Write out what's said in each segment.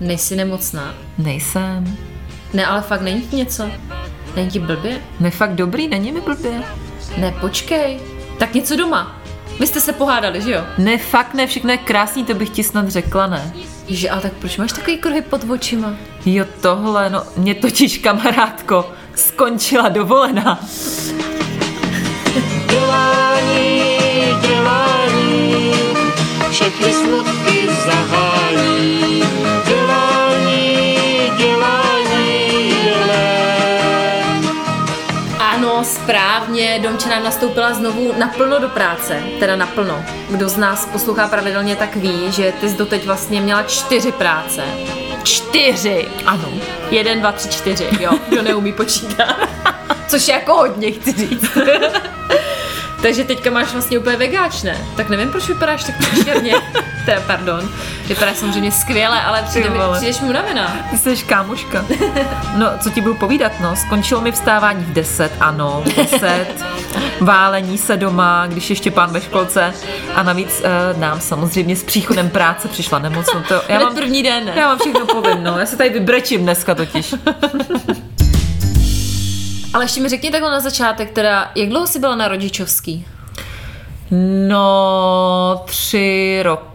Nejsi nemocná. Nejsem. Ne, ale fakt není ti něco. Není ti blbě? Ne, fakt dobrý, není mi blbě. Ne, počkej. Tak něco doma. Vy jste se pohádali, že jo? Ne, fakt ne, všechno je krásný, to bych ti snad řekla, ne? Že, ale tak proč máš takový kruhy pod očima? Jo, tohle, no, mě totiž, kamarádko, skončila dovolená. Dělání, dělání, všechny smutky zahání. Domče nám nastoupila znovu naplno do práce. Teda naplno. Kdo z nás poslouchá pravidelně, tak ví, že ty jsi doteď vlastně měla čtyři práce. Čtyři! Ano. Jeden, dva, tři, čtyři, jo. Kdo neumí počítat. Což je jako hodně, chci říct. Takže teďka máš vlastně úplně vegáč, ne? Tak nevím, proč vypadáš tak příšerně. Teda, pardon. Vypadáš samozřejmě skvěle, ale přijde mi, přijdeš mi unavená. Ty jsi kámoška. No, co ti budu povídat, no, skončilo mi vstávání v 10, ano, v 10. Válení se doma, když ještě pán ve školce. A navíc eh, nám samozřejmě s příchodem práce přišla nemoc. No to, já mám, první den, ne? já vám všechno povím, no. Já se tady vybrečím dneska totiž. Ale ještě mi řekni takhle na začátek, teda, jak dlouho jsi byla na rodičovský? No, tři roky,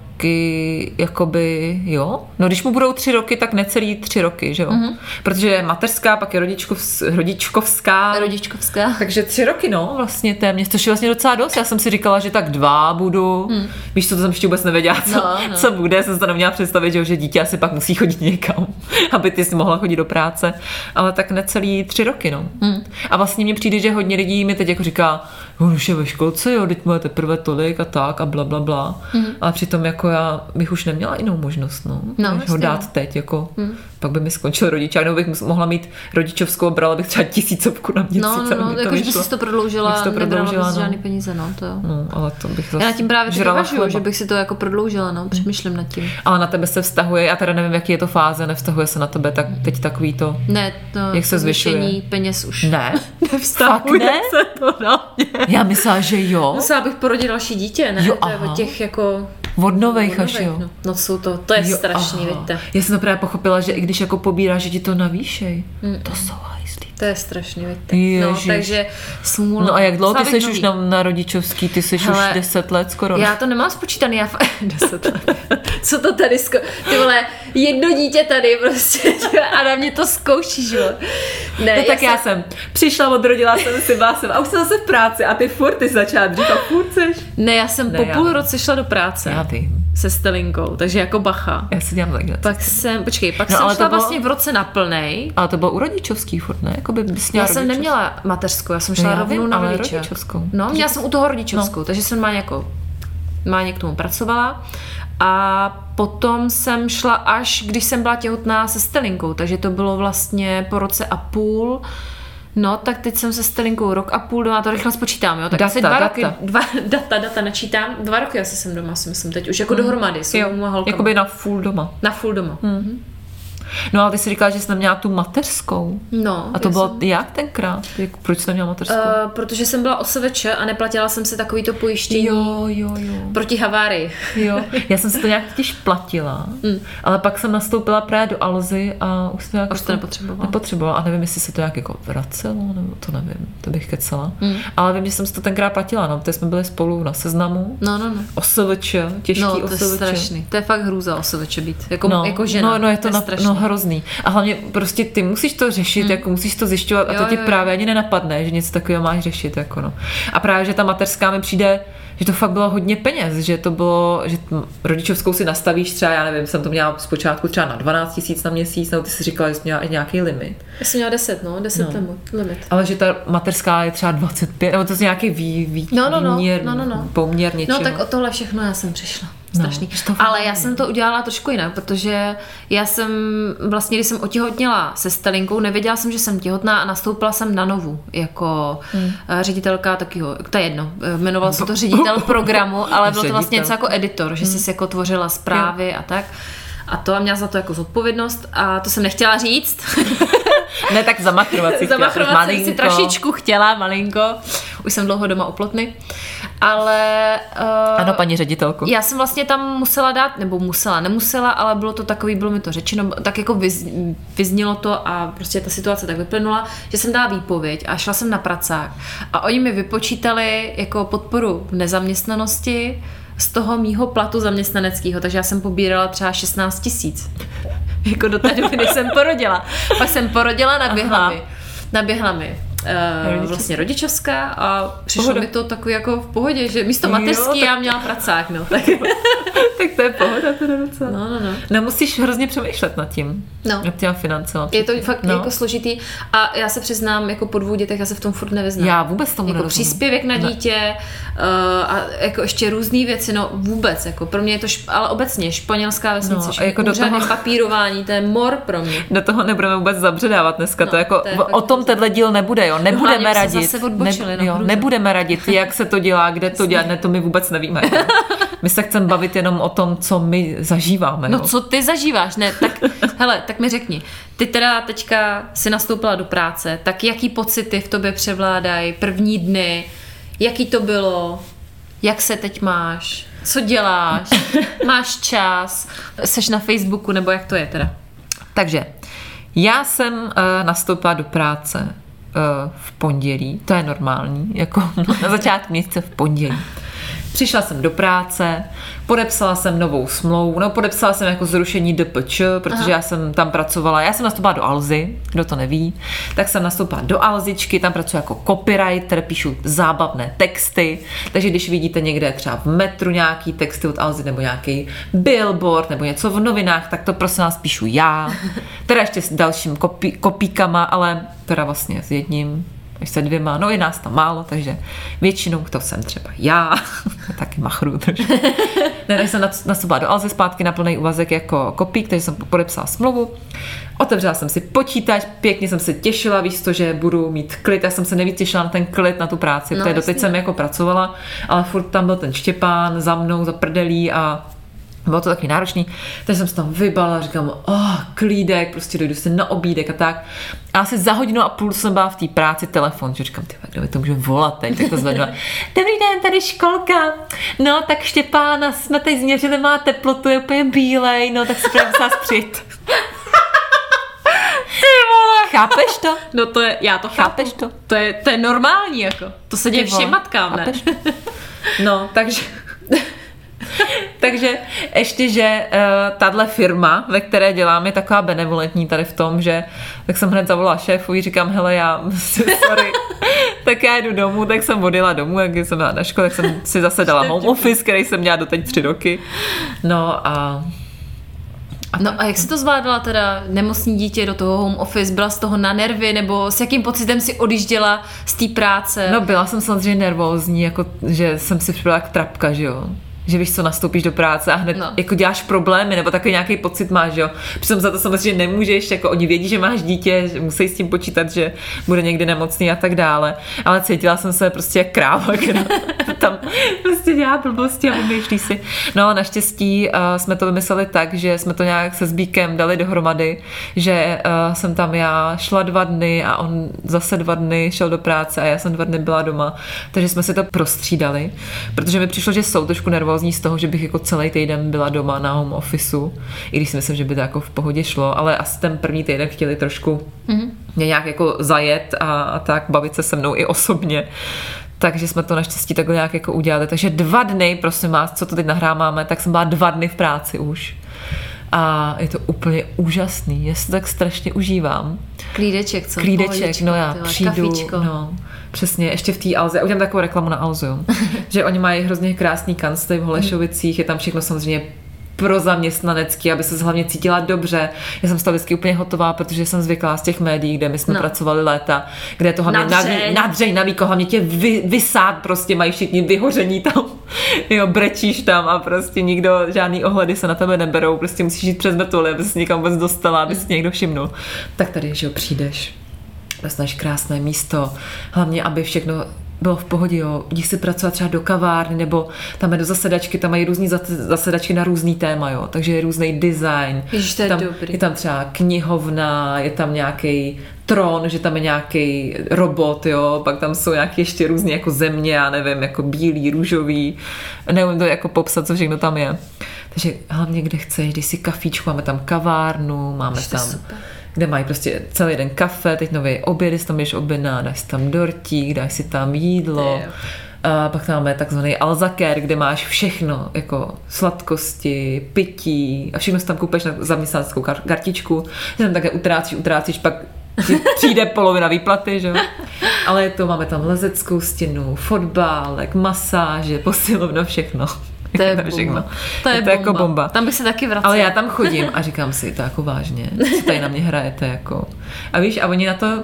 jakoby, jo. No, když mu budou tři roky, tak necelý tři roky, že jo. Mm-hmm. Protože je mateřská, pak je rodičkovs, rodičkovská. Rodičkovská. Takže tři roky, no, vlastně téměř, což je vlastně docela dost. Já jsem si říkala, že tak dva budu. Hmm. Víš co, to jsem ještě vůbec nevěděla, co, No, no. co bude. Jsem se to neměla představit, že, jo, že dítě asi pak musí chodit někam, aby ty si mohla chodit do práce. Ale tak necelý tři roky, no. Hmm. A vlastně mně přijde, že hodně lidí mi teď jako říká, on už je ve školce, jo, teď má teprve tolik a tak a bla, bla, bla. Hmm. Ale přitom jako já bych už neměla jinou možnost, no. No, než ho jasně, dát no. teď, jako. Hmm. Pak by mi skončil rodičák, nebo bych mohla mít rodičovskou, brala bych třeba tisícovku na měsíc. No, no, no, to jakože by vyšlo. si to prodloužila, Bych to prodloužila, bys no. žádný peníze, no, to jo. No, ale to bych zase Já nad tím právě chleba. že bych si to jako prodloužila, no, přemýšlím nad tím. Ale na tebe se vztahuje, já teda nevím, jaký je to fáze, nevztahuje se na tebe, tak teď takový to... Ne, to Jak se zvyšuje? peněz už. Ne, Nevztahuje ne? se to na mě. já myslela, že jo. Musela bych porodit další dítě, ne? Jo, to je aha. těch jako... Od nových až jo. No, no jsou to, to je Jo, strašný, aha. vidíte. Já jsem to právě pochopila, že i když jako pobíráš, že ti to navýšej. To jsou hajzlí. To je strašný, vidíte. No, takže smůla. No a jak dlouho ty jsi už na, na rodičovský, ty jsi Hele, už 10 let skoro. Já to nemám spočítaný, já fa- deset let. Co to tady zko... Ty vole, jedno dítě tady prostě a na mě to zkoušíš, jo. Ne, No tak já jsem přišla, odrodila jsem si, byla jsem a už jsem zase v práci a ty furt, ty začala dřív a furt seš. Ne, já jsem Ne, po já půl roce šla do práce Já ty, se Stelinkou, takže jako bacha. já si dělám takhle. Pak jsem, počkej, pak No, jsem šla bylo- vlastně v roce na plnej. Ale to bylo u rodičovský furt, ne? Jakoby bys měla Já jsem rodičovský. neměla mateřskou, já jsem šla já rovnou vím, na rodiče. rodičovskou. No, měla jsem u toho rodičovskou, takže jsem má jako má k tomu pracovala. A potom jsem šla až, když jsem byla těhotná se Stelinkou, takže to bylo vlastně po roce a půl. No, tak teď jsem se Stelinkou rok a půl doma, to rychle spočítám, jo. Tak Data, asi dva data. roky, dva, data, data načítám, dva roky asi jsem doma, si myslím teď, už jako dohromady, s Jo, holkama. jakoby na full doma. Na full doma. No ale ty jsi říkala, že jsi neměla tu mateřskou. No, A to bylo jsem- jak tenkrát? Jak, proč jsi neměla mateřskou? Uh, protože jsem byla OSVČ a neplatila jsem si takovýto pojištění jo, jo, jo. proti havárii. Jo, já jsem si to nějak totiž platila, mm. ale pak jsem nastoupila právě do Alzy a už jsem nějak Už to nepotřebovala. nepotřebovala. A nevím, jestli se to nějak jako vracelo, nebo to nevím, to bych kecala. Mm. Ale vím, že jsem si to tenkrát platila, no, protože jsme byli spolu na seznamu. No, no, no. OSVČ, těžký No, to je OSVČ. strašný. To je fakt hrůza OSVČ být. Jako, No, jako žena. no, no, je to, na, strašný. no, hrozný. A hlavně prostě ty musíš to řešit, mm. jako musíš to zjišťovat a Jo, to ti jo, jo. právě ani nenapadne, že něco takového máš řešit. Jako no. A právě, že ta mateřská mi přijde, že to fakt bylo hodně peněz, že to bylo, že rodičovskou si nastavíš třeba, já nevím, jsem to měla zpočátku třeba na 12 tisíc na měsíc, nebo ty si říkala, že jsi měla i nějaký limit. Já jsem měla 10, no, 10 No. no. limit. Ale že ta mateřská je třeba 25, nebo to je nějaký vý, vý, No, no, no, výměr, no, no, no. poměr něčeho. No tak o tohle všechno já jsem přišla. Strašný. že to Ale já jsem to udělala trošku jinak, protože já jsem vlastně, když jsem otěhotněla se Stelinkou, nevěděla jsem, že jsem těhotná a nastoupila jsem na novu jako hmm. ředitelka takového, to je jedno, eh, jmenovalo se to ředitel programu, ale bylo to vlastně něco jako editor, že jsi jako tvořila zprávy a tak. A to a měla za to jako zodpovědnost a to jsem nechtěla říct. Ne, tak zamachrovat si chtěla, Zamachrovat jsem si trošičku chtěla, malinko. Už jsem dlouho doma u plotny. Ale... Uh, Ano, paní ředitelko. já jsem vlastně tam musela dát, nebo musela, nemusela, ale bylo to takový, bylo mi to řečeno, tak jako vyz, vyznělo to a prostě ta situace tak vyplynula, že jsem dala výpověď a šla jsem na pracák. A oni mi vypočítali jako podporu v nezaměstnanosti z toho mýho platu zaměstnaneckého, takže já jsem pobírala třeba 16 tisíc. jako do té doby, než jsem porodila. Pak jsem porodila, naběhla Aha. mi. Naběhla mi Uh, vlastně rodičovská a přišlo Pohoda. mi to takový jako v pohodě, že místo mateřský tak- já měla pracák, no. Tak, tak to je pohoda teda docela. no, no, no. No musíš hrozně přemýšlet nad tím. No. Nad těma financema. Je to fakt No. jako složitý a já se přiznám, jako po dvou dětech já se v tom furt nevyznám. Já vůbec tomu jako nerozumím. příspěvek na Ne. dítě uh, a jako ještě různé věci, no vůbec, jako pro mě je to, šp- ale obecně španělská vesnice, No, jako do toho- papírování, to je mor pro mě. Do toho nebudeme vůbec zabředávat dneska. No, to jako, to o tom tenhle díl nebude, jo. Hlavně Nebudeme jsme radit. zase odbočili, no, jo, nebudeme radit, jak se to dělá, kde to dělat, ne, to my vůbec nevíme. jo. My se chceme bavit jenom o tom, co my zažíváme. No jo. co ty zažíváš? Ne, tak hele, tak mi řekni, ty teda teďka si nastoupila do práce, tak jaký pocity v tobě převládají první dny, jaký to bylo, jak se teď máš, co děláš, máš čas, seš na Facebooku, nebo jak to je teda? Takže já jsem uh, nastoupila do práce v pondělí, to je normální, jako na začátku měsíce v pondělí. Přišla jsem do práce, podepsala jsem novou smlouvu, no podepsala jsem jako zrušení DPČ, protože Aha. já jsem tam pracovala, já jsem nastoupila do Alzy, kdo to neví, tak jsem nastoupila do Alzičky, tam pracuji jako copywriter, píšu zábavné texty, takže když vidíte někde třeba v metru nějaký texty od Alzy nebo nějaký billboard nebo něco v novinách, tak to prosím vás píšu já, teda ještě s dalším kopí, kopíkama, ale teda vlastně s jedním až se dvěma, no je nás tam málo, takže většinou to jsem třeba já, taky machru trošku. Ne, než jsem nas- nastoupila do Alzy zpátky na plný úvazek jako kopík, takže jsem podepsala smlouvu. Otevřela jsem si počítač, pěkně jsem se těšila, víš to, že budu mít klid, já jsem se nejvíc těšila na ten klid, na tu práci, No, protože doteď jsem jako pracovala, ale furt tam byl ten Štěpán za mnou, za prdelí a bylo to taky náročný, takže jsem se tam vybala, říkám, oh, klídek, prostě dojdu si na obídek a tak. A asi za hodinu a půl jsem byla v té práci telefon, že říkám, ty, kdo mi to může volat teď, tak to zvednu. a, Dobrý den, tady školka. No, tak Štěpána, jsme teď změřili, má teplotu, je úplně bílej, no, tak si právě vás přijít. Ty vole. Chápeš to? No to je, já to Chápeš chápu. to? To je, to je normální, jako. To se děje všem matkám, ne? Chápeš? No, takže... takže ještě, že uh, tahle firma, ve které dělám, je taková benevolentní tady v tom, že tak jsem hned zavolala šéfovi, říkám, hele, já, sorry, tak já jdu domů, tak jsem odjela domů, jak jsem byla na škole, tak jsem si zase dala home office, který jsem měla doteď tři roky. No a No a jak jsi to zvládala teda, nemocní dítě do toho home office, byla z toho na nervy, nebo s jakým pocitem si odjížděla z té práce? No byla jsem samozřejmě nervózní, jako, že jsem si připadala jak trapka, že jo. Že víš co, nastoupíš do práce a hned no. Jako děláš problémy, nebo takový nějaký pocit máš, že jo. Přitom za to samozřejmě nemůžeš, jako oni vědí, že máš dítě, že musí s tím počítat, že bude někdy nemocný a tak dále. Ale cítila jsem se prostě jak kráva, která tam prostě dělá blbosti a vymýšlí si. No naštěstí uh, jsme to vymysleli tak, že jsme to nějak se Zbíkem dali dohromady, že uh, jsem tam já šla dva dny a on zase dva dny šel do práce a já jsem dva dny byla doma. Takže jsme si to prostřídali, protože mi přišlo, že jsou trošku nervózní z toho, že bych jako celý týden byla doma na home officeu, i když si myslím, že by to jako v pohodě šlo, ale asi ten první týden chtěli trošku mm-hmm. mě nějak jako zajet a, a tak bavit se se mnou i osobně. Takže jsme to naštěstí takhle nějak jako udělali. Takže dva dny, prosím vás, co to teď nahráváme, tak jsem byla dva dny v práci už. A je to úplně úžasný, já si to tak strašně užívám. Klídeček, co? Klídeček, Pohodička, no já ty vole, přijdu, Kafíčko. no, přesně, ještě v té Alze, udělám takovou reklamu na Alzu, že oni mají hrozně krásný kancly v Holešovicích, je tam všechno samozřejmě pro zaměstnanecký, aby se hlavně cítila dobře. Já jsem z toho vždycky úplně hotová, protože jsem zvyklá z těch médií, kde my jsme no. Pracovali léta, kde je to hlavně nadřeň, nadřeň na výko, hlavně tě vy, vysát prostě, mají všichni vyhoření tam. jo, brečíš tam a prostě nikdo, žádný ohledy se na tebe neberou, prostě musíš jít přes mrtvoly, aby se někam vůbec dostala, aby si někdo všimnul. Tak tady, že jo, přijdeš, dostaneš krásné místo, hlavně, aby všechno bylo v pohodě, jo. Jdi si pracovat třeba do kavárny, nebo tam je do zasedačky, tam mají zase- zasedačky na různý téma, jo. Takže je různý design. Ježiš, to je tam, dobrý. je tam třeba knihovna, je tam nějaký tron, že tam je nějaký robot, jo, pak tam jsou nějaké ještě různé jako země, já nevím, jako bílý, růžový, nevím to jako popsat, co všechno tam je. Takže hlavně kde chceš, když si kafíčku, máme tam kavárnu, máme Ježiš, tam super. Kde mají prostě celý den kafe, teď nový oběd, jestli tam jdeš objednat, dáš si tam dortík, dáš si tam jídlo. Jo. A pak tam máme takzvaný alzaker, kde máš všechno, jako sladkosti, pití a všechno si tam koupeš na zaměstnaneckou kar- kartičku, že tam také utrácíš, utrácíš, pak ti přijde polovina výplaty, že jo. Ale je to, máme tam lezeckou stěnu, fotbálek, masáže, posilovna, všechno. To je Jako všechno. bomba. To je, je to jako bomba. Tam bych se taky vracela. Ale já tam chodím a říkám si, to jako vážně, co tady na mě hrajete, jako. A víš, a oni na to,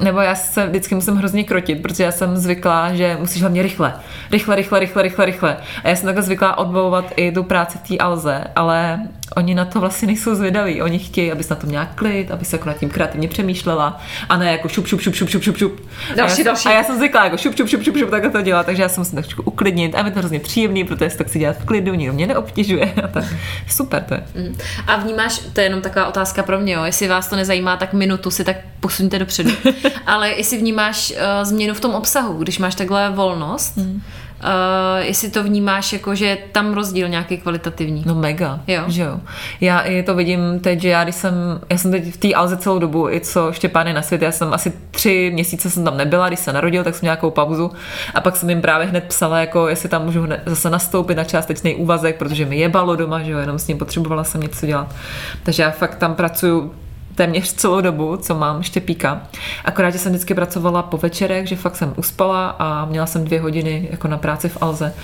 nebo já se vždycky musím hrozně krotit, protože já jsem zvyklá, že musíš hlavně rychle. Rychle, rychle, rychle, rychle, rychle. A já jsem takhle zvyklá odbavovat i tu práci v té alze, ale oni na to vlastně nejsou zvědaví. Oni chtějí, abys na tom měla klid, aby se jako nad tím kreativně přemýšlela a ne jako šup, šup, šup, šup, šup, šup, šup. Další, a, já jsem, další. a já jsem zvyklá jako šup, šup, šup, šup, šup, takhle to dělat, takže já se musím trošku uklidnit a je to hrozně příjemný, protože si to chci dělat v klidu, nikdo mě neobtěžuje a tak. Super to je. Mm. A vnímáš, to je jenom taková otázka pro mě, jo. jestli vás to nezajímá, tak minutu si tak posuňte dopředu. Ale jestli vnímáš uh, změnu v tom obsahu, když máš takhle volnost, mm. Uh, jestli to vnímáš jako, že je tam rozdíl nějaký kvalitativní. No mega, Jo. že jo. Já i to vidím teď, že já když jsem, já jsem teď v té Alze celou dobu, i co Štěpán je na svět, já jsem asi tři měsíce jsem tam nebyla, když se narodil, tak jsem měla nějakou pauzu a pak jsem jim právě hned psala, jako jestli tam můžu hned zase nastoupit na částečný úvazek, protože mi jebalo doma, že jo, jenom s ním potřebovala jsem něco dělat. Takže já fakt tam pracuju téměř celou dobu, co mám štěpíka. Akorát, že jsem vždycky pracovala po večerech, že fakt jsem uspala a měla jsem dvě hodiny jako na práci v Alze.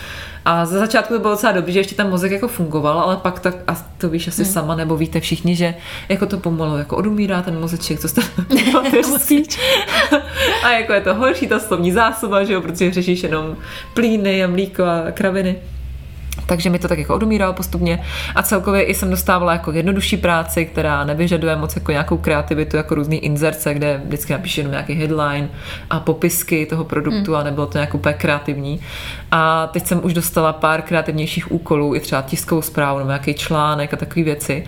A za začátku to bylo docela dobrý, že ještě ten mozek jako fungoval, ale pak tak, a to víš asi hmm. sama, nebo víte všichni, že jako to pomalu jako odumírá ten mozeček, co jste A jako je to horší ta slovní zásoba, že jo, protože řešíš jenom plíny a mlíko a kraviny. Takže mi to tak jako odumíralo postupně a celkově i jsem dostávala jako jednodušší práci, která nevyžaduje moc jako nějakou kreativitu, jako různý inzerce, kde vždycky napíšu jenom nějaký headline a popisky toho produktu a nebylo to nějak úplně kreativní. A teď jsem už dostala pár kreativnějších úkolů, i třeba tiskovou zprávu nebo nějaký článek a takové věci.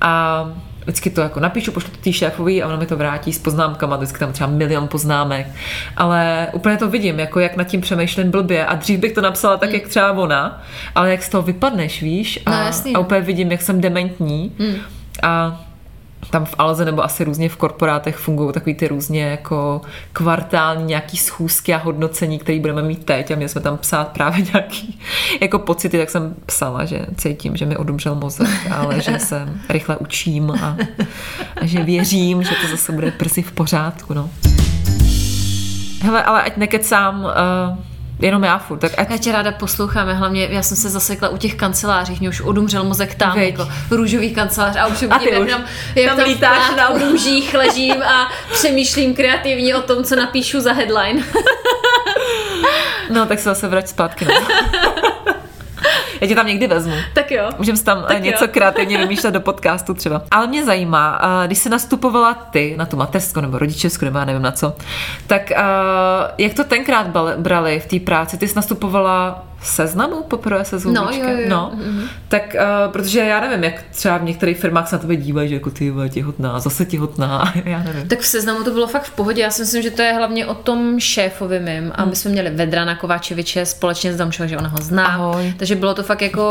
A vždycky to jako napíšu, pošlu to té šéfovi a ona mi to vrátí s poznámkama, vždycky tam třeba milion poznámek, ale úplně to vidím, jako jak nad tím přemýšlím blbě. A dřív bych to napsala tak, jak třeba ona, ale jak z toho vypadneš, víš, a, No, jasný. a úplně vidím, jak jsem dementní. A tam v Alze nebo asi různě v korporátech fungují takový ty různě jako kvartální nějaký schůzky a hodnocení, které budeme mít teď a měli jsme tam psát právě nějaký jako pocity, tak jsem psala, že cítím, že mi odumřel mozek, ale že se rychle učím a, a že věřím, že to zase bude brzy v pořádku, no. Hele, ale ať nekecám, uh, jenom já furt, tak ať Já tě ráda posloucháme, hlavně já jsem se zasekla u těch kancelářích, mě už odumřel mozek tam, Veď. jako růžový kancelář a už A ty už tam, jak tam tam, lítáš na- růžích ležím a přemýšlím kreativně o tom, co napíšu za headline. No, tak se zase vrať zpátky. No. Já tě tam někdy vezmu. tak jo. Můžeme si tam Tak tak něco jo. kreativně vymýšlet do podcastu třeba. Ale mě zajímá, eh, když jsi nastupovala ty na tu mateřskou nebo rodičovskou, nebo já nevím na co, tak eh, jak to tenkrát brali v té práci? Ty jsi nastupovala seznamu poprvé se No, Zoubičkem? jo, jo. no. Tak, uh, protože já nevím, jak třeba v některých firmách se na tebe dívají, že jako ty těhotná, zase těhotná, já nevím. Tak v seznamu to bylo fakt v pohodě. Já si myslím, že to je hlavně o tom šéfovi mým. A my jsme měli Vedrana Kováčeviče společně s Damčou, že ona ho zná. Ahoj. Takže bylo to fakt jako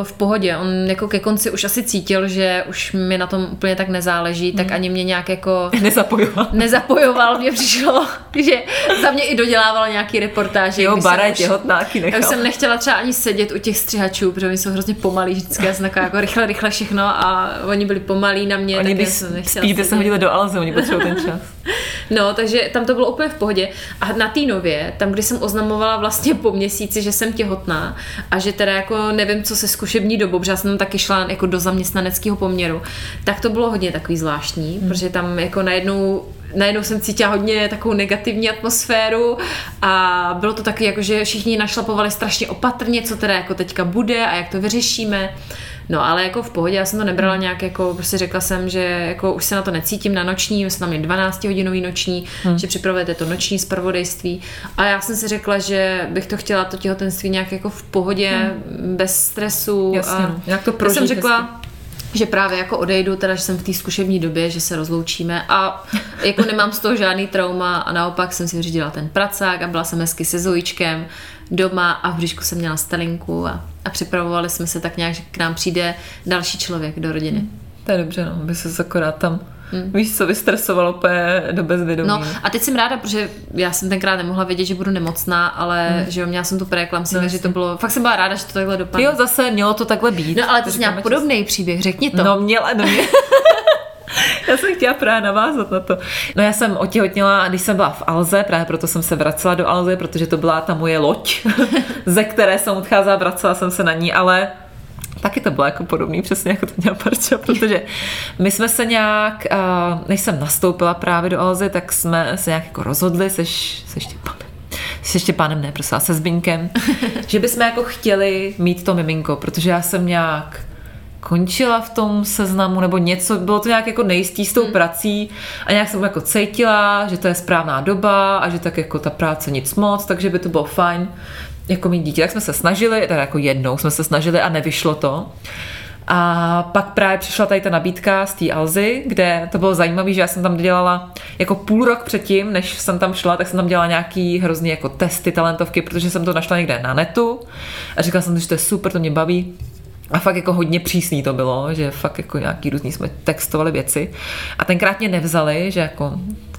eh, v pohodě. On jako ke konci už asi cítil, že už mi na tom úplně tak nezáleží, tak ani mě nějak jako Nezapojovala. nezapojoval. Mně přišlo, že za mě i dodělával nějaký reportáže. Jo, jsem Bara těhotná, já nechal. Jsem nechtěla třeba ani sedět u těch střihačů, protože oni jsou hrozně pomalí vždycky. Já jsem taková jako rychle, rychle všechno a oni byli pomalí na mě. Oni já jsem spíte se hodili do Alze, oni potřebují ten čas. No, takže tam to bylo úplně v pohodě. A na té nově, tam, kdy jsem oznamovala vlastně po měsíci, že jsem těhotná a že teda jako nevím, co se zkušební dobou, protože já jsem tam taky šla jako do zaměstnaneckého poměru, tak to bylo hodně takový zvláštní, hmm. protože tam jako najednou najednou jsem cítila hodně takovou negativní atmosféru a bylo to taky jako, že všichni našlapovali strašně opatrně, co teda jako teďka bude a jak to vyřešíme. No ale jako v pohodě, já jsem to nebrala nějak jako, prostě řekla jsem, že jako už se na to necítím na noční, my jsme tam měli 12 hodinový noční, hmm. že připravujete to noční zpravodajství a já jsem si řekla, že bych to chtěla to těhotenství nějak jako v pohodě, hmm. bez stresu. Jasně, a no. Jak to já prožít jsem řekla, že právě jako odejdu, teda, že jsem v té zkušební době, že se rozloučíme a jako nemám z toho žádný trauma a naopak jsem si vyřídila ten pracák a byla jsem hezky se Zojičkem doma a v bříšku jsem měla stelinku a, a připravovali jsme se tak nějak, že k nám přijde další člověk do rodiny. To je dobře, no, aby se akorát tam, hmm. víš co, vystresovalo úplně do bezvědomí. No a teď jsem ráda, protože já jsem tenkrát nemohla vědět, že budu nemocná, ale hmm. že jo, měla jsem tu preeklamsi, No, takže to bylo, fakt jsem byla ráda, že to takhle dopadlo. Jo, zase mělo to takhle být. No ale jsi říkáme nějak podobný příběh, řekni to. No měla, no mě... Já jsem chtěla právě navázat na to. No já jsem otěhotněla, když jsem byla v Alze, právě proto jsem se vracela do Alze, protože to byla ta moje loď, ze které jsem odcházela, vracela jsem se na ní, ale taky to bylo jako podobný, přesně jako to měla Parča, protože my jsme se nějak, eh, než jsem nastoupila právě do Alzy, tak jsme se nějak jako rozhodli se, se Štěpánem, se Štěpánem ne, prosím, se Zbyňkem, že bychom jako chtěli mít to miminko, protože já jsem nějak končila v tom seznamu nebo něco, bylo to nějak jako nejistý s tou prací a nějak jsem jako cítila, že to je správná doba a že tak jako ta práce nic moc, takže by to bylo fajn jako mít dítě. Tak jsme se snažili, teda jako jednou jsme se snažili a nevyšlo to. A pak právě přišla tady ta nabídka z té Alzy, kde to bylo zajímavé, že já jsem tam dělala jako půl rok předtím, než jsem tam šla, tak jsem tam dělala nějaký hrozný jako testy, talentovky, protože jsem to našla někde na netu a říkala jsem že to je super, to mě baví. A fakt jako hodně přísný to bylo, že fakt jako nějaký různý jsme textovali věci. A tenkrát mě nevzali, že jako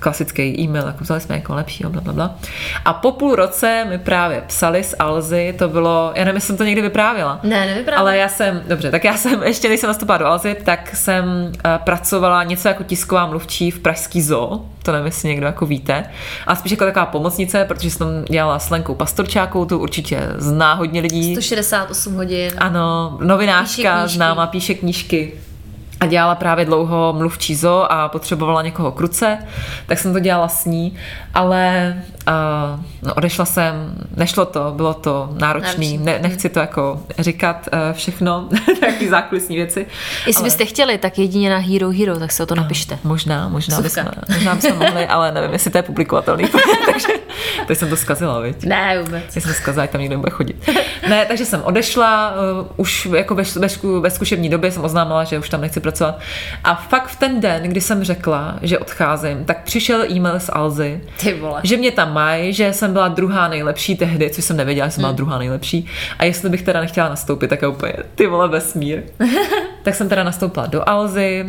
klasický e-mail, jako vzali jsme jako lepšího, bla, bla, bla. A po půl roce mi právě psali z Alzy, to bylo, já nevím, jestli jsem to někdy vyprávěla. Ne, nevyprávěla. Ale já jsem, dobře, tak já jsem, ještě než jsem nastoupila do Alzy, tak jsem uh, pracovala něco jako tisková mluvčí v Pražský zoo, to nevím, jestli někdo jako víte, a spíš jako taková pomocnice, protože jsem tam dělala s Lenkou Pastorčákou, tu určitě zná hodně lidí. 168 hodin. Ano, Píše novinářka, knížky. známá, píše knížky a dělala právě dlouho mluvčí zo a potřebovala někoho kruce, tak jsem to dělala s ní, ale uh, no, odešla jsem, nešlo to, bylo to náročný, Náročný. ne, nechci to jako říkat uh, všechno, taky zákulisní věci. Jestli ale- byste chtěli, tak jedině na Hero Hero, tak se o to napište. Možná, možná Vsuvka. bychom, možná bychom mohli, ale nevím, jestli to je publikovatelný, takže teď jsem to zkazila, viď? Ne, vůbec. Já jsem zkazala, ať tam nikdo nebude chodit. Ne, takže jsem odešla, uh, už jako ve, ve, zku- ve zkušební době jsem oznámila, že už tam nechci pracovat. A fakt v ten den, kdy jsem řekla, že odcházím, tak přišel e-mail z Alzy, Ty vole. že mě tam mají, že jsem byla druhá nejlepší tehdy, což jsem nevěděla, že jsem byla Hmm. druhá nejlepší. A jestli bych teda nechtěla nastoupit, tak je úplně ty vole vesmír. tak jsem teda nastoupila do Alzy,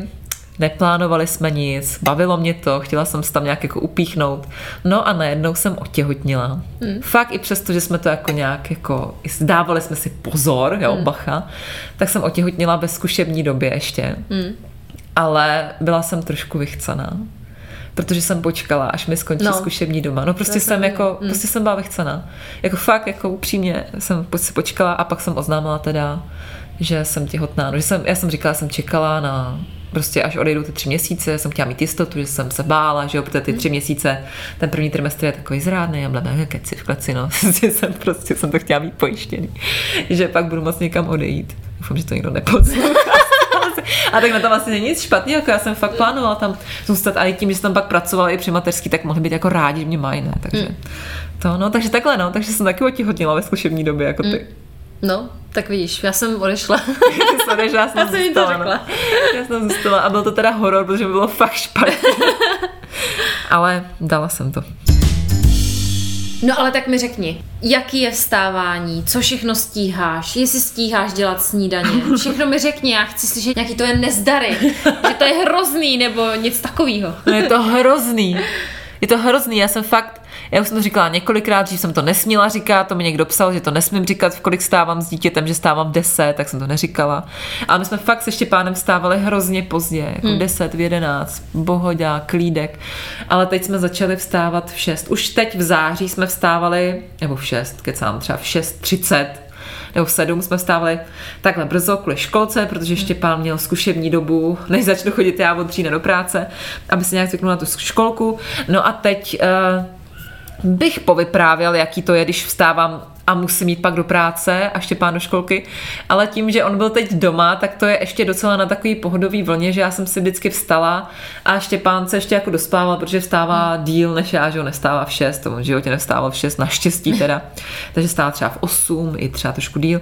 neplánovali jsme nic, bavilo mě to, chtěla jsem se tam nějak jako upíchnout. No a najednou jsem otěhotnila. Hmm. Fakt i přesto, že jsme to jako nějak jako, dávali jsme si pozor, jo, hmm. bacha, tak jsem otěhotnila ve zkušební době ještě. Hmm. Ale byla jsem trošku vychcaná. Protože jsem počkala, až mi skončí No. zkušební doma. No prostě jsem jako, mm. prostě jsem byla vychcená. Jako fakt, jako upřímně jsem si počkala a pak jsem oznámila teda, že jsem těhotná. No, že jsem, já jsem říkala, jsem čekala na prostě až odejdou ty tři měsíce, jsem chtěla mít jistotu, že jsem se bála, že jo, protože ty tři měsíce, ten první trimestr je takový zrádný a bla, keci v kleci, no, že jsem prostě jsem to chtěla mít pojištěný, že pak budu moc někam odejít. Doufám, že to nikdo neposlouchá. A tak na tom asi není nic špatného, jako já jsem fakt plánovala tam zůstat a i tím, že jsem tam pak pracovala i při mateřský, tak mohli být jako rádi, že mě mají, ne? Takže to, no, takže takhle, no, takže jsem taky otěhotnila ve zkušební době, jako ty. No, tak vidíš, já jsem odešla. Ty než já jsem Já jsem jim to zůstala, řekla. No. Já jsem zůstala a byl to teda horor, protože mi bylo fakt špatně. Ale dala jsem to. No ale tak mi řekni, jaký je vstávání, co všechno stíháš, jestli stíháš dělat snídaně, všechno mi řekni, já chci slyšet nějaký to je nezdary, že to je hrozný nebo nic takového. No je to hrozný. Je to hrozný, já jsem fakt, já už jsem to říkala několikrát, že jsem to nesměla říkat, to mi někdo psal, že to nesmím říkat, v kolik stávám s dítětem, že stávám v 10, tak jsem to neříkala. Ale my jsme fakt se Štěpánem stávali hrozně pozdě, jako hmm. 10, v 11, bohodá, klídek. Ale teď jsme začali vstávat v 6. Už teď v září jsme vstávali, nebo v 6, kecám, třeba v 6.30, nebo v sedm jsme vstávali takhle brzo kvůli školce, protože Štěpán měl zkušební dobu, než začnu chodit já od třína do práce, aby se nějak zvyknul na tu školku. No a teď uh, bych povyprávěl, jaký to je, když vstávám a musím jít pak do práce a Štěpán do školky, ale tím, že on byl teď doma, tak to je ještě docela na takový pohodový vlně, že já jsem si vždycky vstala a Štěpán se ještě jako dospával, protože vstává díl než já, že on nestává v 6, to on v životě nevstával v 6, naštěstí teda, takže stává třeba v 8, i třeba trošku díl.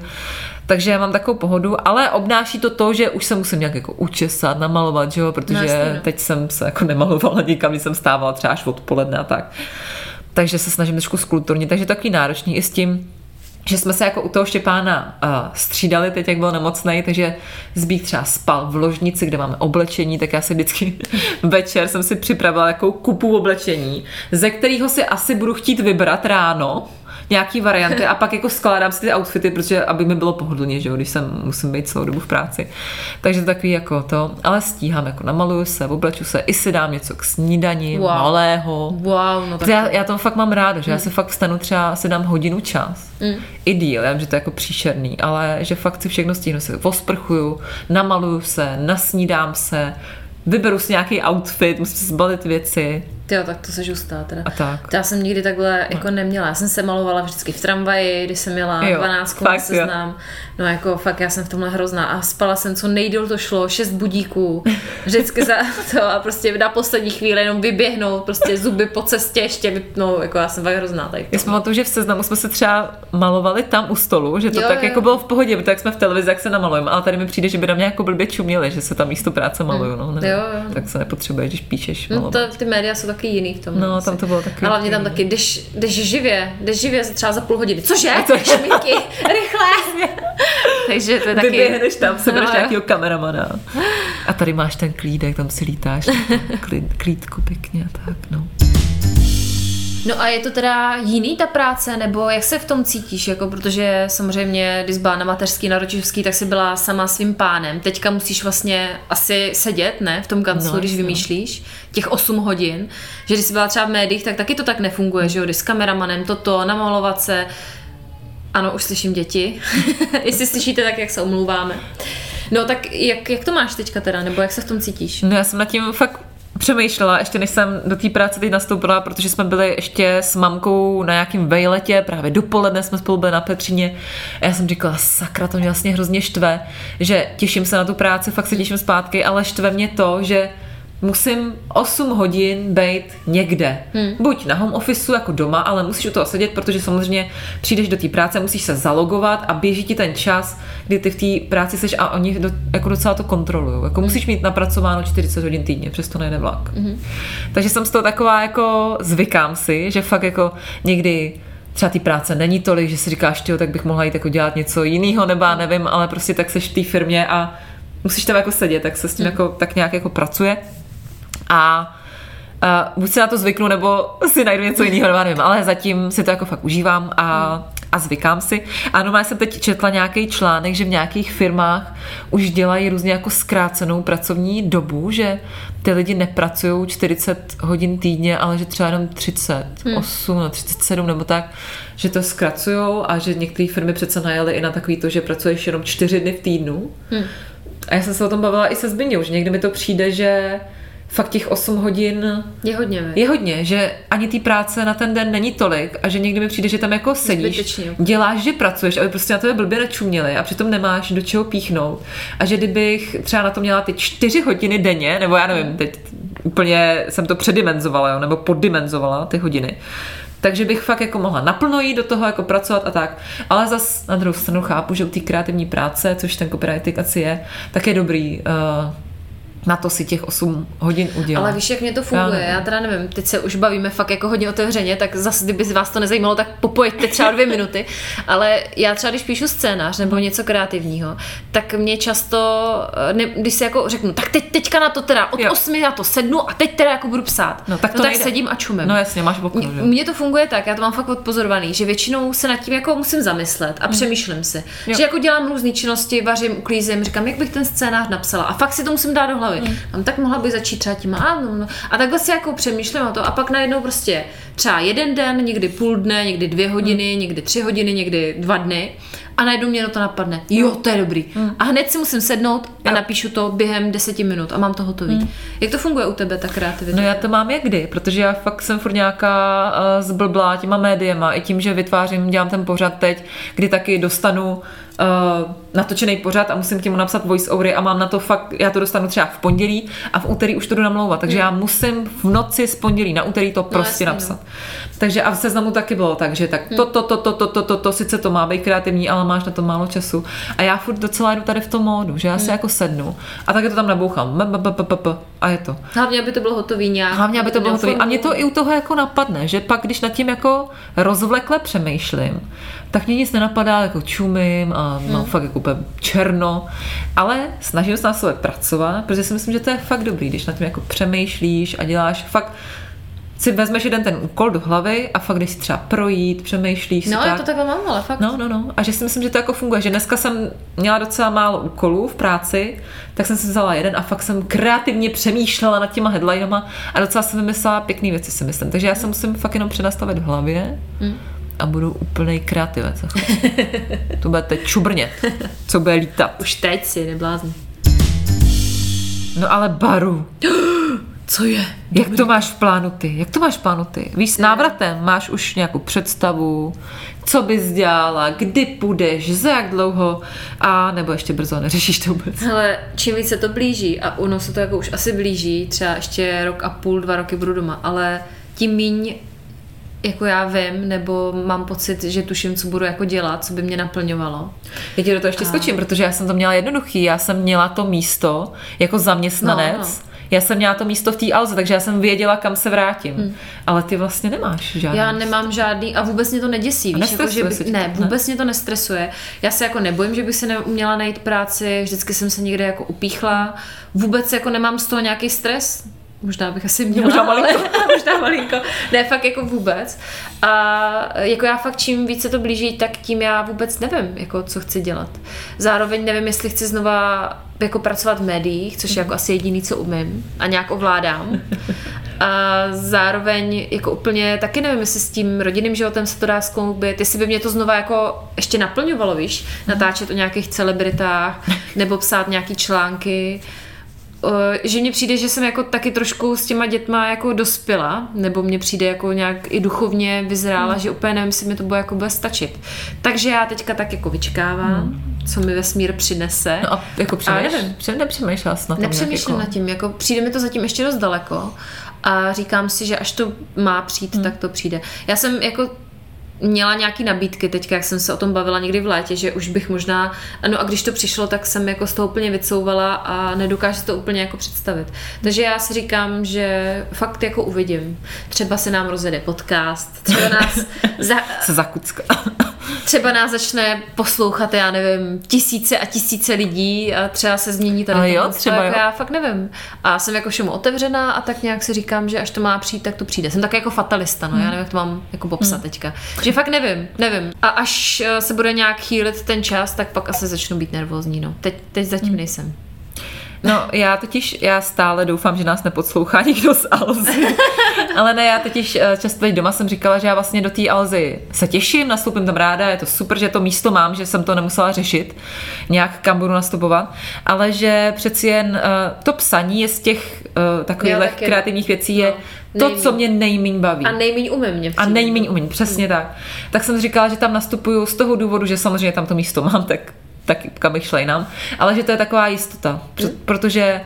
Takže já mám takovou pohodu, ale obnáší to to, že už se musím nějak jako učesat, namalovat, že jo, protože No, no. teď jsem se jako nemalovala nikam, když jsem stávala třeba až odpoledne a tak. Takže se snažím trošku skulturně, takže takový náročný i s tím, že jsme se jako u toho Štěpána uh, střídali teď, jak byl nemocný, takže Zbík třeba spal v ložnici, kde máme oblečení, tak já si vždycky večer jsem si připravila jako kupu oblečení, ze kterého si asi budu chtít vybrat ráno, nějaký varianty a pak jako skládám si ty outfity, protože aby mi bylo pohodlně, že jo, když jsem musím být celou dobu v práci. Takže to takový jako to, ale stíhám, jako namaluju se, obleču se, i si dám něco k snídani, Wow. malého. Wow, no tak Já, já to fakt mám ráda, že já se fakt vstanu třeba, si dám hodinu čas. Mm. I díl, já vím, že to je jako příšerný, ale že fakt si všechno stihnu, se osprchuju, namaluju se, nasnídám se, vyberu si nějaký outfit, musím si zbalit věci Tyjo, tak to se ustá teda. a tak. To já jsem nikdy takhle jako neměla. Já jsem se malovala vždycky v tramvaji, když jsem měla Jo, 12 fakt, na seznam. No jako fakt já jsem v tomhle hrozná a spala jsem co nejdýl to šlo, šest budíků, vždycky za to a prostě na poslední chvíli jenom vyběhnout, prostě zuby po cestě ještě vypnou, jako já jsem fakt hrozná tady. Já si pamatuju, že v seznamu jsme se třeba malovali tam u stolu, že to Jo, tak jo. jako bylo v pohodě, protože jak jsme v televizi, jak se namalujeme, ale tady mi přijde, že by na mě jako blbě čuměli, že se tam místo práce maluju, no, nevím. Jo, jo. tak se nepotřebuješ, když píšeš No to, ty média jsou taky jiný v tom. No, tam to bylo taky A hlavně tam taky, jdeš, jdeš živě, jdeš živě třeba za půl hodiny. Cože? Cože? Šminky, rychle. Takže to je taky... Vyběhneš tam, sebereš No, nějakého kameramana. A tady máš ten klídek, tam si lítáš. Klid, klídku pěkně a tak, no. No a je to teda jiný ta práce, nebo jak se v tom cítíš, jako protože samozřejmě, když byla na mateřský, na rodičovský, tak jsi byla sama svým pánem. Teďka musíš vlastně asi sedět, ne, v tom kanclu, No, když vymýšlíš, těch 8 hodin. Že když jsi byla třeba v médiích, tak taky to tak nefunguje, že jo, když s kameramanem toto, namalovat se. Ano, už slyším děti. Jestli slyšíte, tak jak se omlouváme. No tak jak, jak to máš teďka teda, nebo jak se v tom cítíš? No já jsem nad tím fakt přemýšlela, ještě než jsem do té práce teď nastoupila, protože jsme byli ještě s mamkou na nějakým vejletě, právě dopoledne jsme spolu byli na Petříně. A já jsem říkala, sakra, to mě vlastně hrozně štve, že těším se na tu práci, fakt se těším zpátky, ale štve mě to, že musím 8 hodin být někde. Hmm. Buď na home officeu jako doma, ale musíš u toho sedět, protože samozřejmě přijdeš do té práce, musíš se zalogovat a běží ti ten čas, kdy ty v té práci seš a oni do, jako docela to kontrolují. Jako musíš mít napracováno 40 hodin týdně, přesto nejde vlak. Hmm. Takže jsem z toho taková jako zvykám si, že fakt jako někdy třeba ty práce není tolik, že si říkáš, tyjo, tak bych mohla jít jako dělat něco jiného, nebo já nevím, ale prostě tak seš v té firmě a musíš tam jako sedět, tak se s tím jako, tak nějak jako pracuje. A uh, buď si na to zvyknu, nebo si najdu něco jiného, nebo já nevím, ale zatím si to jako fakt užívám a, a zvykám si. A normálně jsem teď četla nějaký článek, že v nějakých firmách už dělají různě jako zkrácenou pracovní dobu, že ty lidi nepracují 40 hodin týdně, ale že třeba jenom 38 no 37 nebo tak, že to zkracujou a že některé firmy přece najeli i na takový to, že pracuješ jenom 4 dny v týdnu. A já jsem se o tom bavila i se Zbyňou, že někdy mi to přijde, že fakt těch 8 hodin Je hodně, vy. je hodně, že ani té práce na ten den není tolik a že někdy mi přijde, že tam jako sedíš, Zbytečně. děláš, že pracuješ, aby prostě na tebe blbě nečuměli a přitom nemáš do čeho píchnout. A že kdybych třeba na to měla ty 4 hodiny denně, nebo já nevím, teď úplně jsem to předimenzovala, jo, nebo poddimenzovala ty hodiny, takže bych fakt jako mohla naplno jít do toho, jako pracovat a tak. Ale zas na druhou stranu chápu, že u té kreativní práce, což ten copywriting asi je, tak je dobrý uh, na to si těch 8 hodin udělat. Ale víš, jak mě to funguje? Já Já, teda nevím, teď se už bavíme fakt jako hodně otevřeně, tak zase, kdyby vás to nezajímalo, tak popojďte třeba dvě minuty. Ale já třeba, když píšu scénář nebo něco kreativního, tak mě často, ne, když si jako řeknu, tak teď, teďka na to teda od Jo. 8 na to sednu a teď teda jako budu psát. No, tak to no, tak nejde. sedím a čumem. No jasně, máš že? Mně to funguje tak, já to mám fakt odpozorovaný, že většinou se nad tím jako musím zamyslet a přemýšlím si. Jo. Že jako dělám různé činnosti, vařím, uklízím, říkám, jak bych ten scénář napsala. A fakt si to musím dát do hlavy. Hlavy. Hmm. Tam tak mohla bych začít třeba tím a, no, no. a takhle si jako přemýšlím o to a pak najednou prostě třeba jeden den, někdy půl dne, někdy dvě hodiny, někdy tři hodiny, někdy dva dny a najednou mě na to napadne. Jo, to je dobrý. A hned si musím sednout a Jo. napíšu to během deseti minut a mám to hotový. Jak to funguje u tebe, ta kreativita? No já to mám jak kdy, protože já fakt jsem furt nějaká uh, zblblá těma médiema i tím, že vytvářím, dělám ten pořad teď, kdy taky dostanu uh, natočený pořad a musím k němu napsat voice overy a mám na to fakt, já to dostanu třeba v pondělí a v úterý už to jdu namlouvat, takže já musím v noci z pondělí na úterý to prostě jasně, no. napsat. Takže a v seznamu taky bylo tak, že tak to, to, to, to, to, to, to, to, sice to má být kreativní, ale máš na to málo času. A já furt docela jdu tady v tom módu, že já si jako sednu a tak to tam nabouchám a je to. Hlavně, aby to bylo hotový nějak. Hlavně, aby to bylo mělo hotové. A mě to i u toho jako napadne, že pak, když nad tím jako rozvlekle přemýšlím, tak mě nic nenapadá, jako čumím a mám Hmm. fakt jako úplně černo, ale snažím se na sobě pracovat, protože si myslím, že to je fakt dobrý, když nad tím jako přemýšlíš a děláš fakt si vezmeš jeden ten úkol do hlavy a fakt když si třeba projít, přemýšlíš si No, tak. já to takhle mám, ale fakt. No, no, no. A že si myslím, že to jako funguje. Že dneska jsem měla docela málo úkolů v práci, tak jsem si vzala jeden a fakt jsem kreativně přemýšlela nad těma headlinama a docela jsem vymyslela pěkný věci, si myslím. Takže já se musím fakt jenom přenastavit v hlavě a budu úplný kreativec. to bude teď čubrnět, co bude lítat. Už teď si neblázni. No ale baru, Co je? jak to máš v plánu ty? Jak to máš v plánu ty? Víš, s návratem máš už nějakou představu, co bys dělala, kdy půjdeš, za jak dlouho a nebo ještě brzo, neřešíš to vůbec. Hele, čím víc se to blíží, a ono se to jako už asi blíží, třeba ještě rok a půl, dva roky budu doma, ale tím míň jako já vím, nebo mám pocit, že tuším, co budu jako dělat, co by mě naplňovalo. Já ti do toho ještě skočím, protože já jsem to měla jednoduchý. Já jsem měla to místo jako zaměstnanec. No, no. Já jsem měla to místo v té Alze, takže já jsem věděla, kam se vrátím. Hmm. Ale ty vlastně nemáš žádný. Já nemám žádný a vůbec mě to neděsí. A Víš, jako, že by, se ne, ne? vůbec mě to nestresuje. Já se jako nebojím, že bych si neuměla najít práci, vždycky jsem se někde jako upíchla. Vůbec jako nemám z toho nějaký stres. Možná bych asi měla, Možná malinko. ale, možná malinko. Ne, fakt jako vůbec. A jako já fakt čím více to blíží, tak tím já vůbec nevím, jako co chci dělat. Zároveň nevím, jestli chci znova jako pracovat v médiích, což je jako asi jediný, co umím a nějak ovládám. A zároveň jako úplně taky nevím, jestli s tím rodinným životem se to dá skloubit, jestli by mě to znova jako ještě naplňovalo, víš, natáčet o nějakých celebritách nebo psát nějaký články. O, že mně přijde, že jsem jako taky trošku s těma dětma jako dospěla, nebo mně přijde jako nějak i duchovně vyzrála, že úplně nevím, jestli mi to bude jako bude stačit. Takže já teďka tak jako vyčkávám, co mi vesmír přinese. No a jako přemýšlíš? nevím. Přem, nepřemýšlela tom Nepřemýšlím nějak nad tím, jako přijde mi to zatím ještě dost daleko a říkám si, že až to má přijít, hmm. tak to přijde. Já jsem jako měla nějaký nabídky teďka, jak jsem se o tom bavila někdy v létě, že už bych možná, no a když to přišlo, tak jsem jako z toho úplně vycouvala a nedokážu si to úplně jako představit. Takže já si říkám, že fakt jako uvidím. Třeba se nám rozjede podcast, třeba nás, za, Se zakucka. třeba nás začne poslouchat, já nevím, tisíce a tisíce lidí a třeba se změní tady Ale jo, třeba jo. já fakt nevím. A jsem jako všemu otevřená a tak nějak si říkám, že až to má přijít, tak to přijde. Jsem tak jako fatalista, no, já nevím, jak to mám jako popsat Hmm. teďka. Že fakt nevím, nevím. A až eh, se bude nějak chýlit ten čas, tak pak asi začnu být nervózní, no. Teď, teď Hmm. zatím nejsem. No, já totiž, já stále doufám, že nás nepodslouchá nikdo z Alzy. Ale ne, já totiž eh, často teď doma jsem říkala, že já vlastně do té Alzy se těším, nastoupím tam ráda, je to super, že to místo mám, že jsem to nemusela řešit, nějak kam budu nastupovat, ale že přeci jen uh, to psaní je z těch uh, takových taky. kreativních věcí je No, to, nejmíň. co mě nejmíň baví. A nejméně umím mě A nejméně umím, přesně tak. Tak jsem říkala, že tam nastupuju z toho důvodu, že samozřejmě tam to místo mám, tak, tak kam bych šla jinam. Ale že to je taková jistota, Pr- protože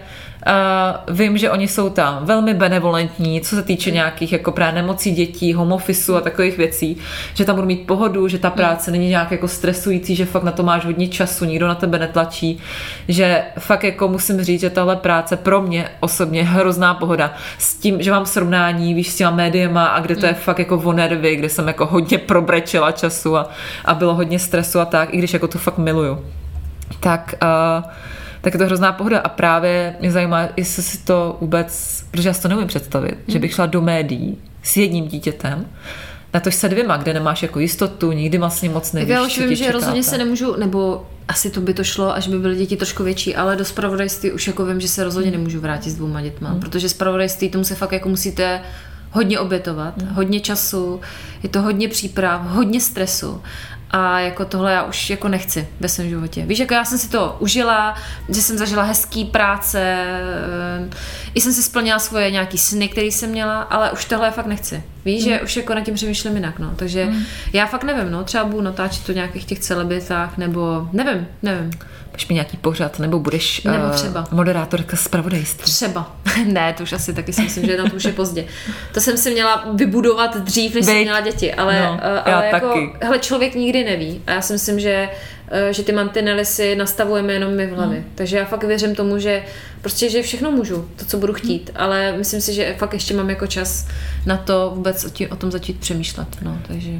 Uh, vím, že oni jsou tam velmi benevolentní, co se týče nějakých jako právě nemocí dětí, home officeu a takových věcí, že tam budu mít pohodu, že ta práce není nějak jako stresující, že fakt na to máš hodně času, nikdo na tebe netlačí, že fakt jako musím říct, že tahle práce pro mě osobně je hrozná pohoda s tím, že mám srovnání, víš, s těma médiema a kde to je fakt jako o nervy, kde jsem jako hodně probrečela času a, a bylo hodně stresu a tak, i když jako to fakt miluju. Tak uh, tak je to hrozná pohoda a právě mě zajímá, jestli si to vůbec, protože já si to neumím představit, že bych šla do médií s jedním dítětem, Na to se dvěma, kde nemáš jako jistotu, nikdy vlastně moc Tak nevíš, já už vím, že čeká, rozhodně tak. se nemůžu, nebo asi to by to šlo, až by byly děti trošku větší, ale do spravodajství už jako vím, že se rozhodně nemůžu vrátit s dvouma dětma, Hmm. protože spravodajství tomu se fakt jako musíte hodně obětovat, Hmm. hodně času, je to hodně příprav, hodně stresu a jako tohle já už jako nechci ve svém životě. Víš, jako já jsem si to užila, že jsem zažila hezký práce, eh, i jsem si splnila svoje nějaký sny, které jsem měla, ale už tohle fakt nechci. Víš, Hmm. že už jako nad tím přemýšlím jinak, no. Takže já fakt nevím, no. Třeba budu natáčet to nějakých těch celebritách, nebo nevím, nevím. Budeš mít nějaký pořad, nebo budeš Nebo eh, třeba. moderátorka zpravodajství. Třeba. ne, to už asi taky si myslím, že na to už je pozdě. To jsem si měla vybudovat dřív, než jsem Veď. měla děti, ale, No, já ale jako, taky. hele, člověk nikdy neví. A já si myslím, že eh, že ty mantinely si nastavujeme jenom my v hlavě. Hmm. Takže já fakt věřím tomu, že prostě, že všechno můžu, to, co budu chtít, ale myslím si, že fakt ještě mám jako čas na to vůbec o, tí, o tom začít přemýšlet. No, takže,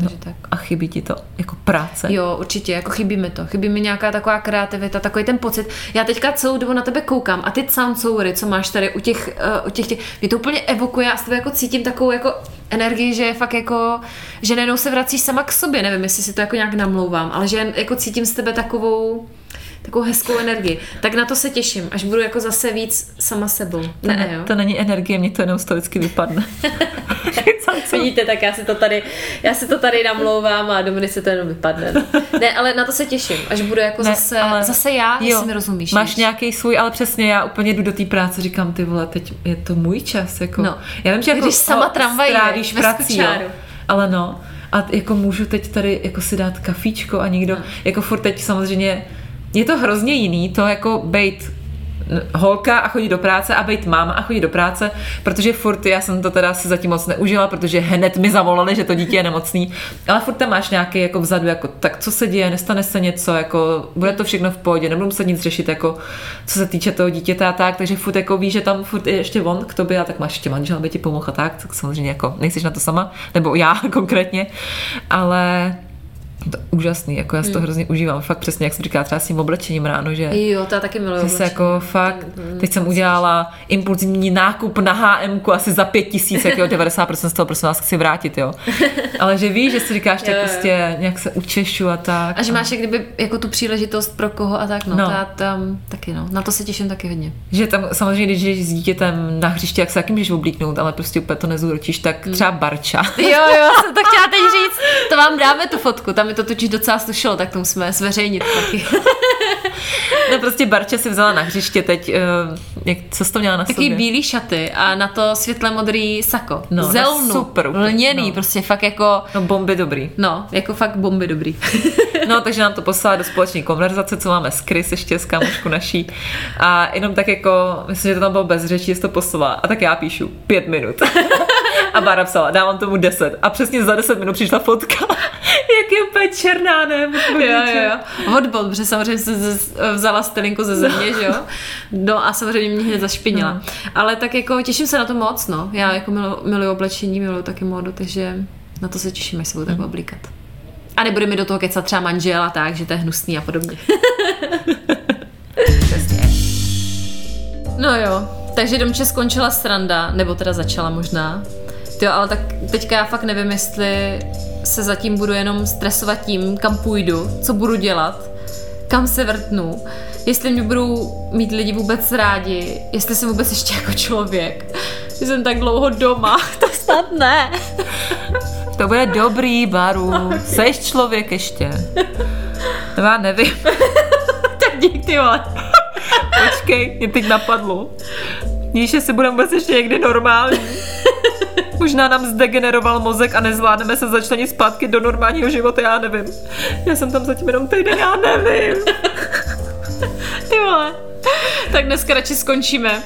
takže tak. A chybí ti to jako práce? Jo, určitě, jako chybí mi to. Chybí mi nějaká taková kreativita, takový ten pocit. Já teďka celou dobu na tebe koukám a ty soundsoury, co máš tady u těch, uh, u těch, těch mě to úplně evokuje a z tebe jako cítím takovou jako energii, že je fakt jako, že najednou se vracíš sama k sobě, nevím, jestli si to jako nějak namlouvám, ale že jako cítím z tebe takovou, takovou hezkou energii. Tak na to se těším, až budu jako zase víc sama sebou. To, Ne, ne, jo? to není energie, mě to jenom vždycky vypadne. Vidíte, tak já si to tady, já si to tady namlouvám a Dominice to jenom vypadne. No. Ne, ale na to se těším, až budu jako Ne, zase, ale- zase já, jestli mi rozumíš. Máš nějaký svůj, ale přesně já úplně jdu do té práce, říkám, ty vole, teď je to můj čas. Jako. No. Já vím, že jako Když sama ho tramvaj strávíš prací, jo, ale no. A jako můžu teď tady jako si dát kafíčko a nikdo, No. jako furt teď samozřejmě, je to hrozně jiný, to jako bejt holka a chodit do práce a být máma a chodit do práce, protože furt já jsem to teda si zatím moc neužila, protože hned mi zavolali, že to dítě je nemocný, ale furt tam máš nějaký jako vzadu, jako tak co se děje, nestane se něco, jako bude to všechno v pohodě, nebudu muset nic řešit, jako co se týče toho dítěte a tak, takže furt jako víš, že tam furt je ještě on k tobě a tak máš ještě manžel, aby ti pomohl a tak, tak samozřejmě jako nejsiš na to sama, nebo já konkrétně, ale to úžasný, jako já si to hrozně užívám, fakt přesně, jak jsem říkala, třeba s tím oblečením ráno, že Jo, to já taky miluju. se jako fakt, teď jsem udělala impulzivní nákup na HM asi za pět tisíc, jak jo, 90% z toho prosím vás chci vrátit, jo. Ale že víš, že si říkáš, tak Jo, prostě nějak se učešu a tak. A že máš jak kdyby jako tu příležitost pro koho a tak, no, No. já tam taky, no. Na to se těším taky hodně. Že tam samozřejmě, když jdeš s dítětem na hřiště, jak se taky můžeš oblíknout, ale prostě úplně to nezúročíš, tak Hmm. třeba barča. Jo, jo, jsem to chtěla teď říct. To vám dáme tu fotku, tam mi to totiž docela slušelo, tak to musíme zveřejnit taky. No prostě barča si vzala na hřiště teď, eh, jak, co jsi to měla na Takový sobě? bílý šaty a na to světle modrý sako. No, Zelnu, super lněný, no. prostě fakt jako, No bomby dobrý. no, jako fakt bomby dobrý. No, takže nám to poslala do společné konverzace, co máme s Chris, ještě s kámošku naší. A jenom tak jako, myslím, že to tam bylo bez řečí, jsi to poslala. A tak já píšu pět minut. A Bára psala, dávám tomu deset. A přesně za deset minut přišla fotka, jak je úplně černá, ne? jo, jo, jo. Vodbol, protože samozřejmě se vzala stelinku ze země, že jo? No a samozřejmě mě hned zašpinila. No. Ale tak jako těším se na to moc, no. Já jako milu, miluji oblečení, miluji taky módu, takže na to se těším, až se budu tak oblíkat. A nebude mi do toho kecat třeba manžel a tak, že to je hnusný a podobně. no jo, takže domče skončila sranda, nebo teda začala možná. Jo, ale tak teďka já fakt nevím, jestli se zatím budu jenom stresovat tím, kam půjdu, co budu dělat, kam se vrtnu, jestli mě budou mít lidi vůbec rádi, jestli jsem vůbec ještě jako člověk, že jsem tak dlouho doma, to snad ne. To bude dobrý, Baru. Seš člověk ještě. No, Já nevím. tak dík, ty vole. Počkej, mě teď napadlo. Víš, jestli budeme vůbec ještě někdy normální. Možná nám zdegeneroval mozek a nezvládneme se začlenit zpátky do normálního života, já nevím. Já jsem tam zatím jenom týden, já nevím. Ty vole. Tak dneska radši skončíme.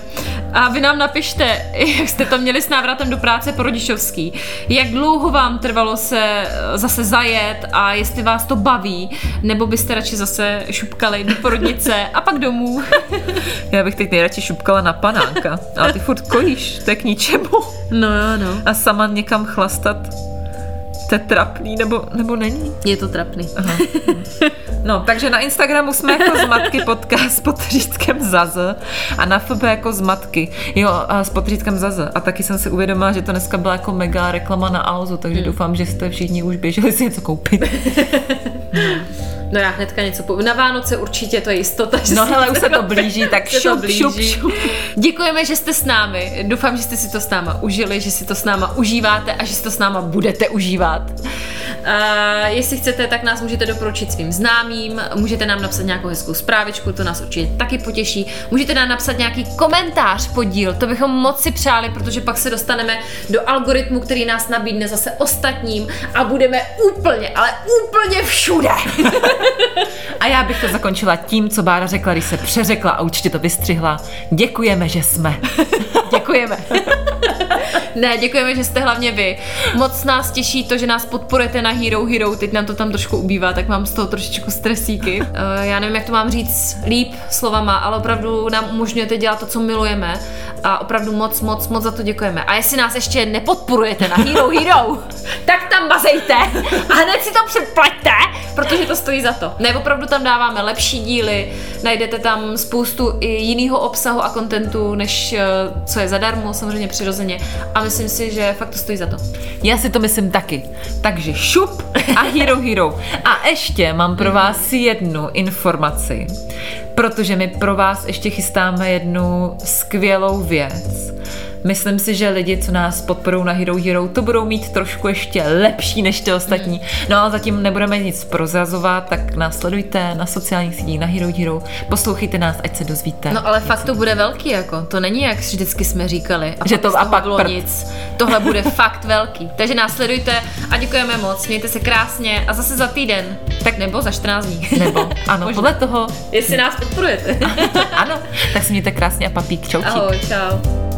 A vy nám napište, jak jste to měli s návratem do práce po rodičovský. Jak dlouho vám trvalo se eh, zase zajet a jestli vás to baví, nebo byste radši zase šupkali do porodnice a pak domů. Já bych teď nejradši šupkala na panánka, ale ty furt kojíš, to je k ničemu. No jo, no. A sama někam chlastat, to je trapný, nebo, nebo není? Je to trapný. Aha. No, takže na Instagramu jsme jako zmatky podcast pod řídkem Zaz a na FB jako zmatky. Jo, a s podřídkem Zaz. A taky jsem si uvědomila, že to dneska byla jako mega reklama na Alzu, takže hmm. doufám, že jste všichni už běželi si něco koupit. No já hnedka něco povím. Na Vánoce určitě to je jistota. Že No hele, už se to blíží, tak Se to šup, šup, blíží. šup. Děkujeme, že jste s námi. Doufám, že jste si to s náma užili, že si to s náma užíváte a že si to s náma budete užívat. Uh, jestli chcete, tak nás můžete doporučit svým známým, můžete nám napsat nějakou hezkou zprávičku, to nás určitě taky potěší. Můžete nám napsat nějaký komentář podíl, to bychom moc si přáli, protože pak se dostaneme do algoritmu, který nás nabídne zase ostatním a budeme úplně, ale úplně všude. A já bych to zakončila tím, co Bára řekla, když se přeřekla a určitě to vystřihla. Děkujeme, že jsme. Děkujeme. Ne, děkujeme, že jste hlavně vy. Moc nás těší to, že nás podporujete na Hero Hero, teď nám to tam trošku ubývá, tak mám z toho trošičku stresíky. Uh, já nevím, jak to mám říct líp slovama, ale opravdu nám umožňujete dělat to, co milujeme a opravdu moc, moc, moc za to děkujeme. A jestli nás ještě nepodporujete na Hero Hero, tak tam bazejte a hned si to předplaťte, protože to stojí za to. Ne, opravdu tam dáváme lepší díly, najdete tam spoustu i jiného obsahu a kontentu, než eh, co je zadarmo, samozřejmě přirozeně. A myslím si, že fakt to stojí za to. Já si to myslím taky. Takže šup a hero hero. A ještě mám pro vás jednu informaci, protože my pro vás ještě chystáme jednu skvělou věc. Myslím si, že lidi, co nás podporují na Hero Hero, to budou mít trošku ještě lepší než ty ostatní. No ale zatím nebudeme nic prozrazovat, tak nás sledujte na sociálních sítích, na Hero Hero, poslouchejte nás, ať se dozvíte. No ale fakt to bude velký, jako. To není, jak vždycky jsme říkali. A Že to- a pak bylo prd. nic. Tohle bude fakt velký. Takže nás sledujte a děkujeme moc. Mějte se krásně a zase za týden. Tak nebo za 14 dní. Nebo, ano, Možná. podle toho, Jestli nás podporujete. ano, tak si mějte krásně a papík, čau. Ahoj, čau.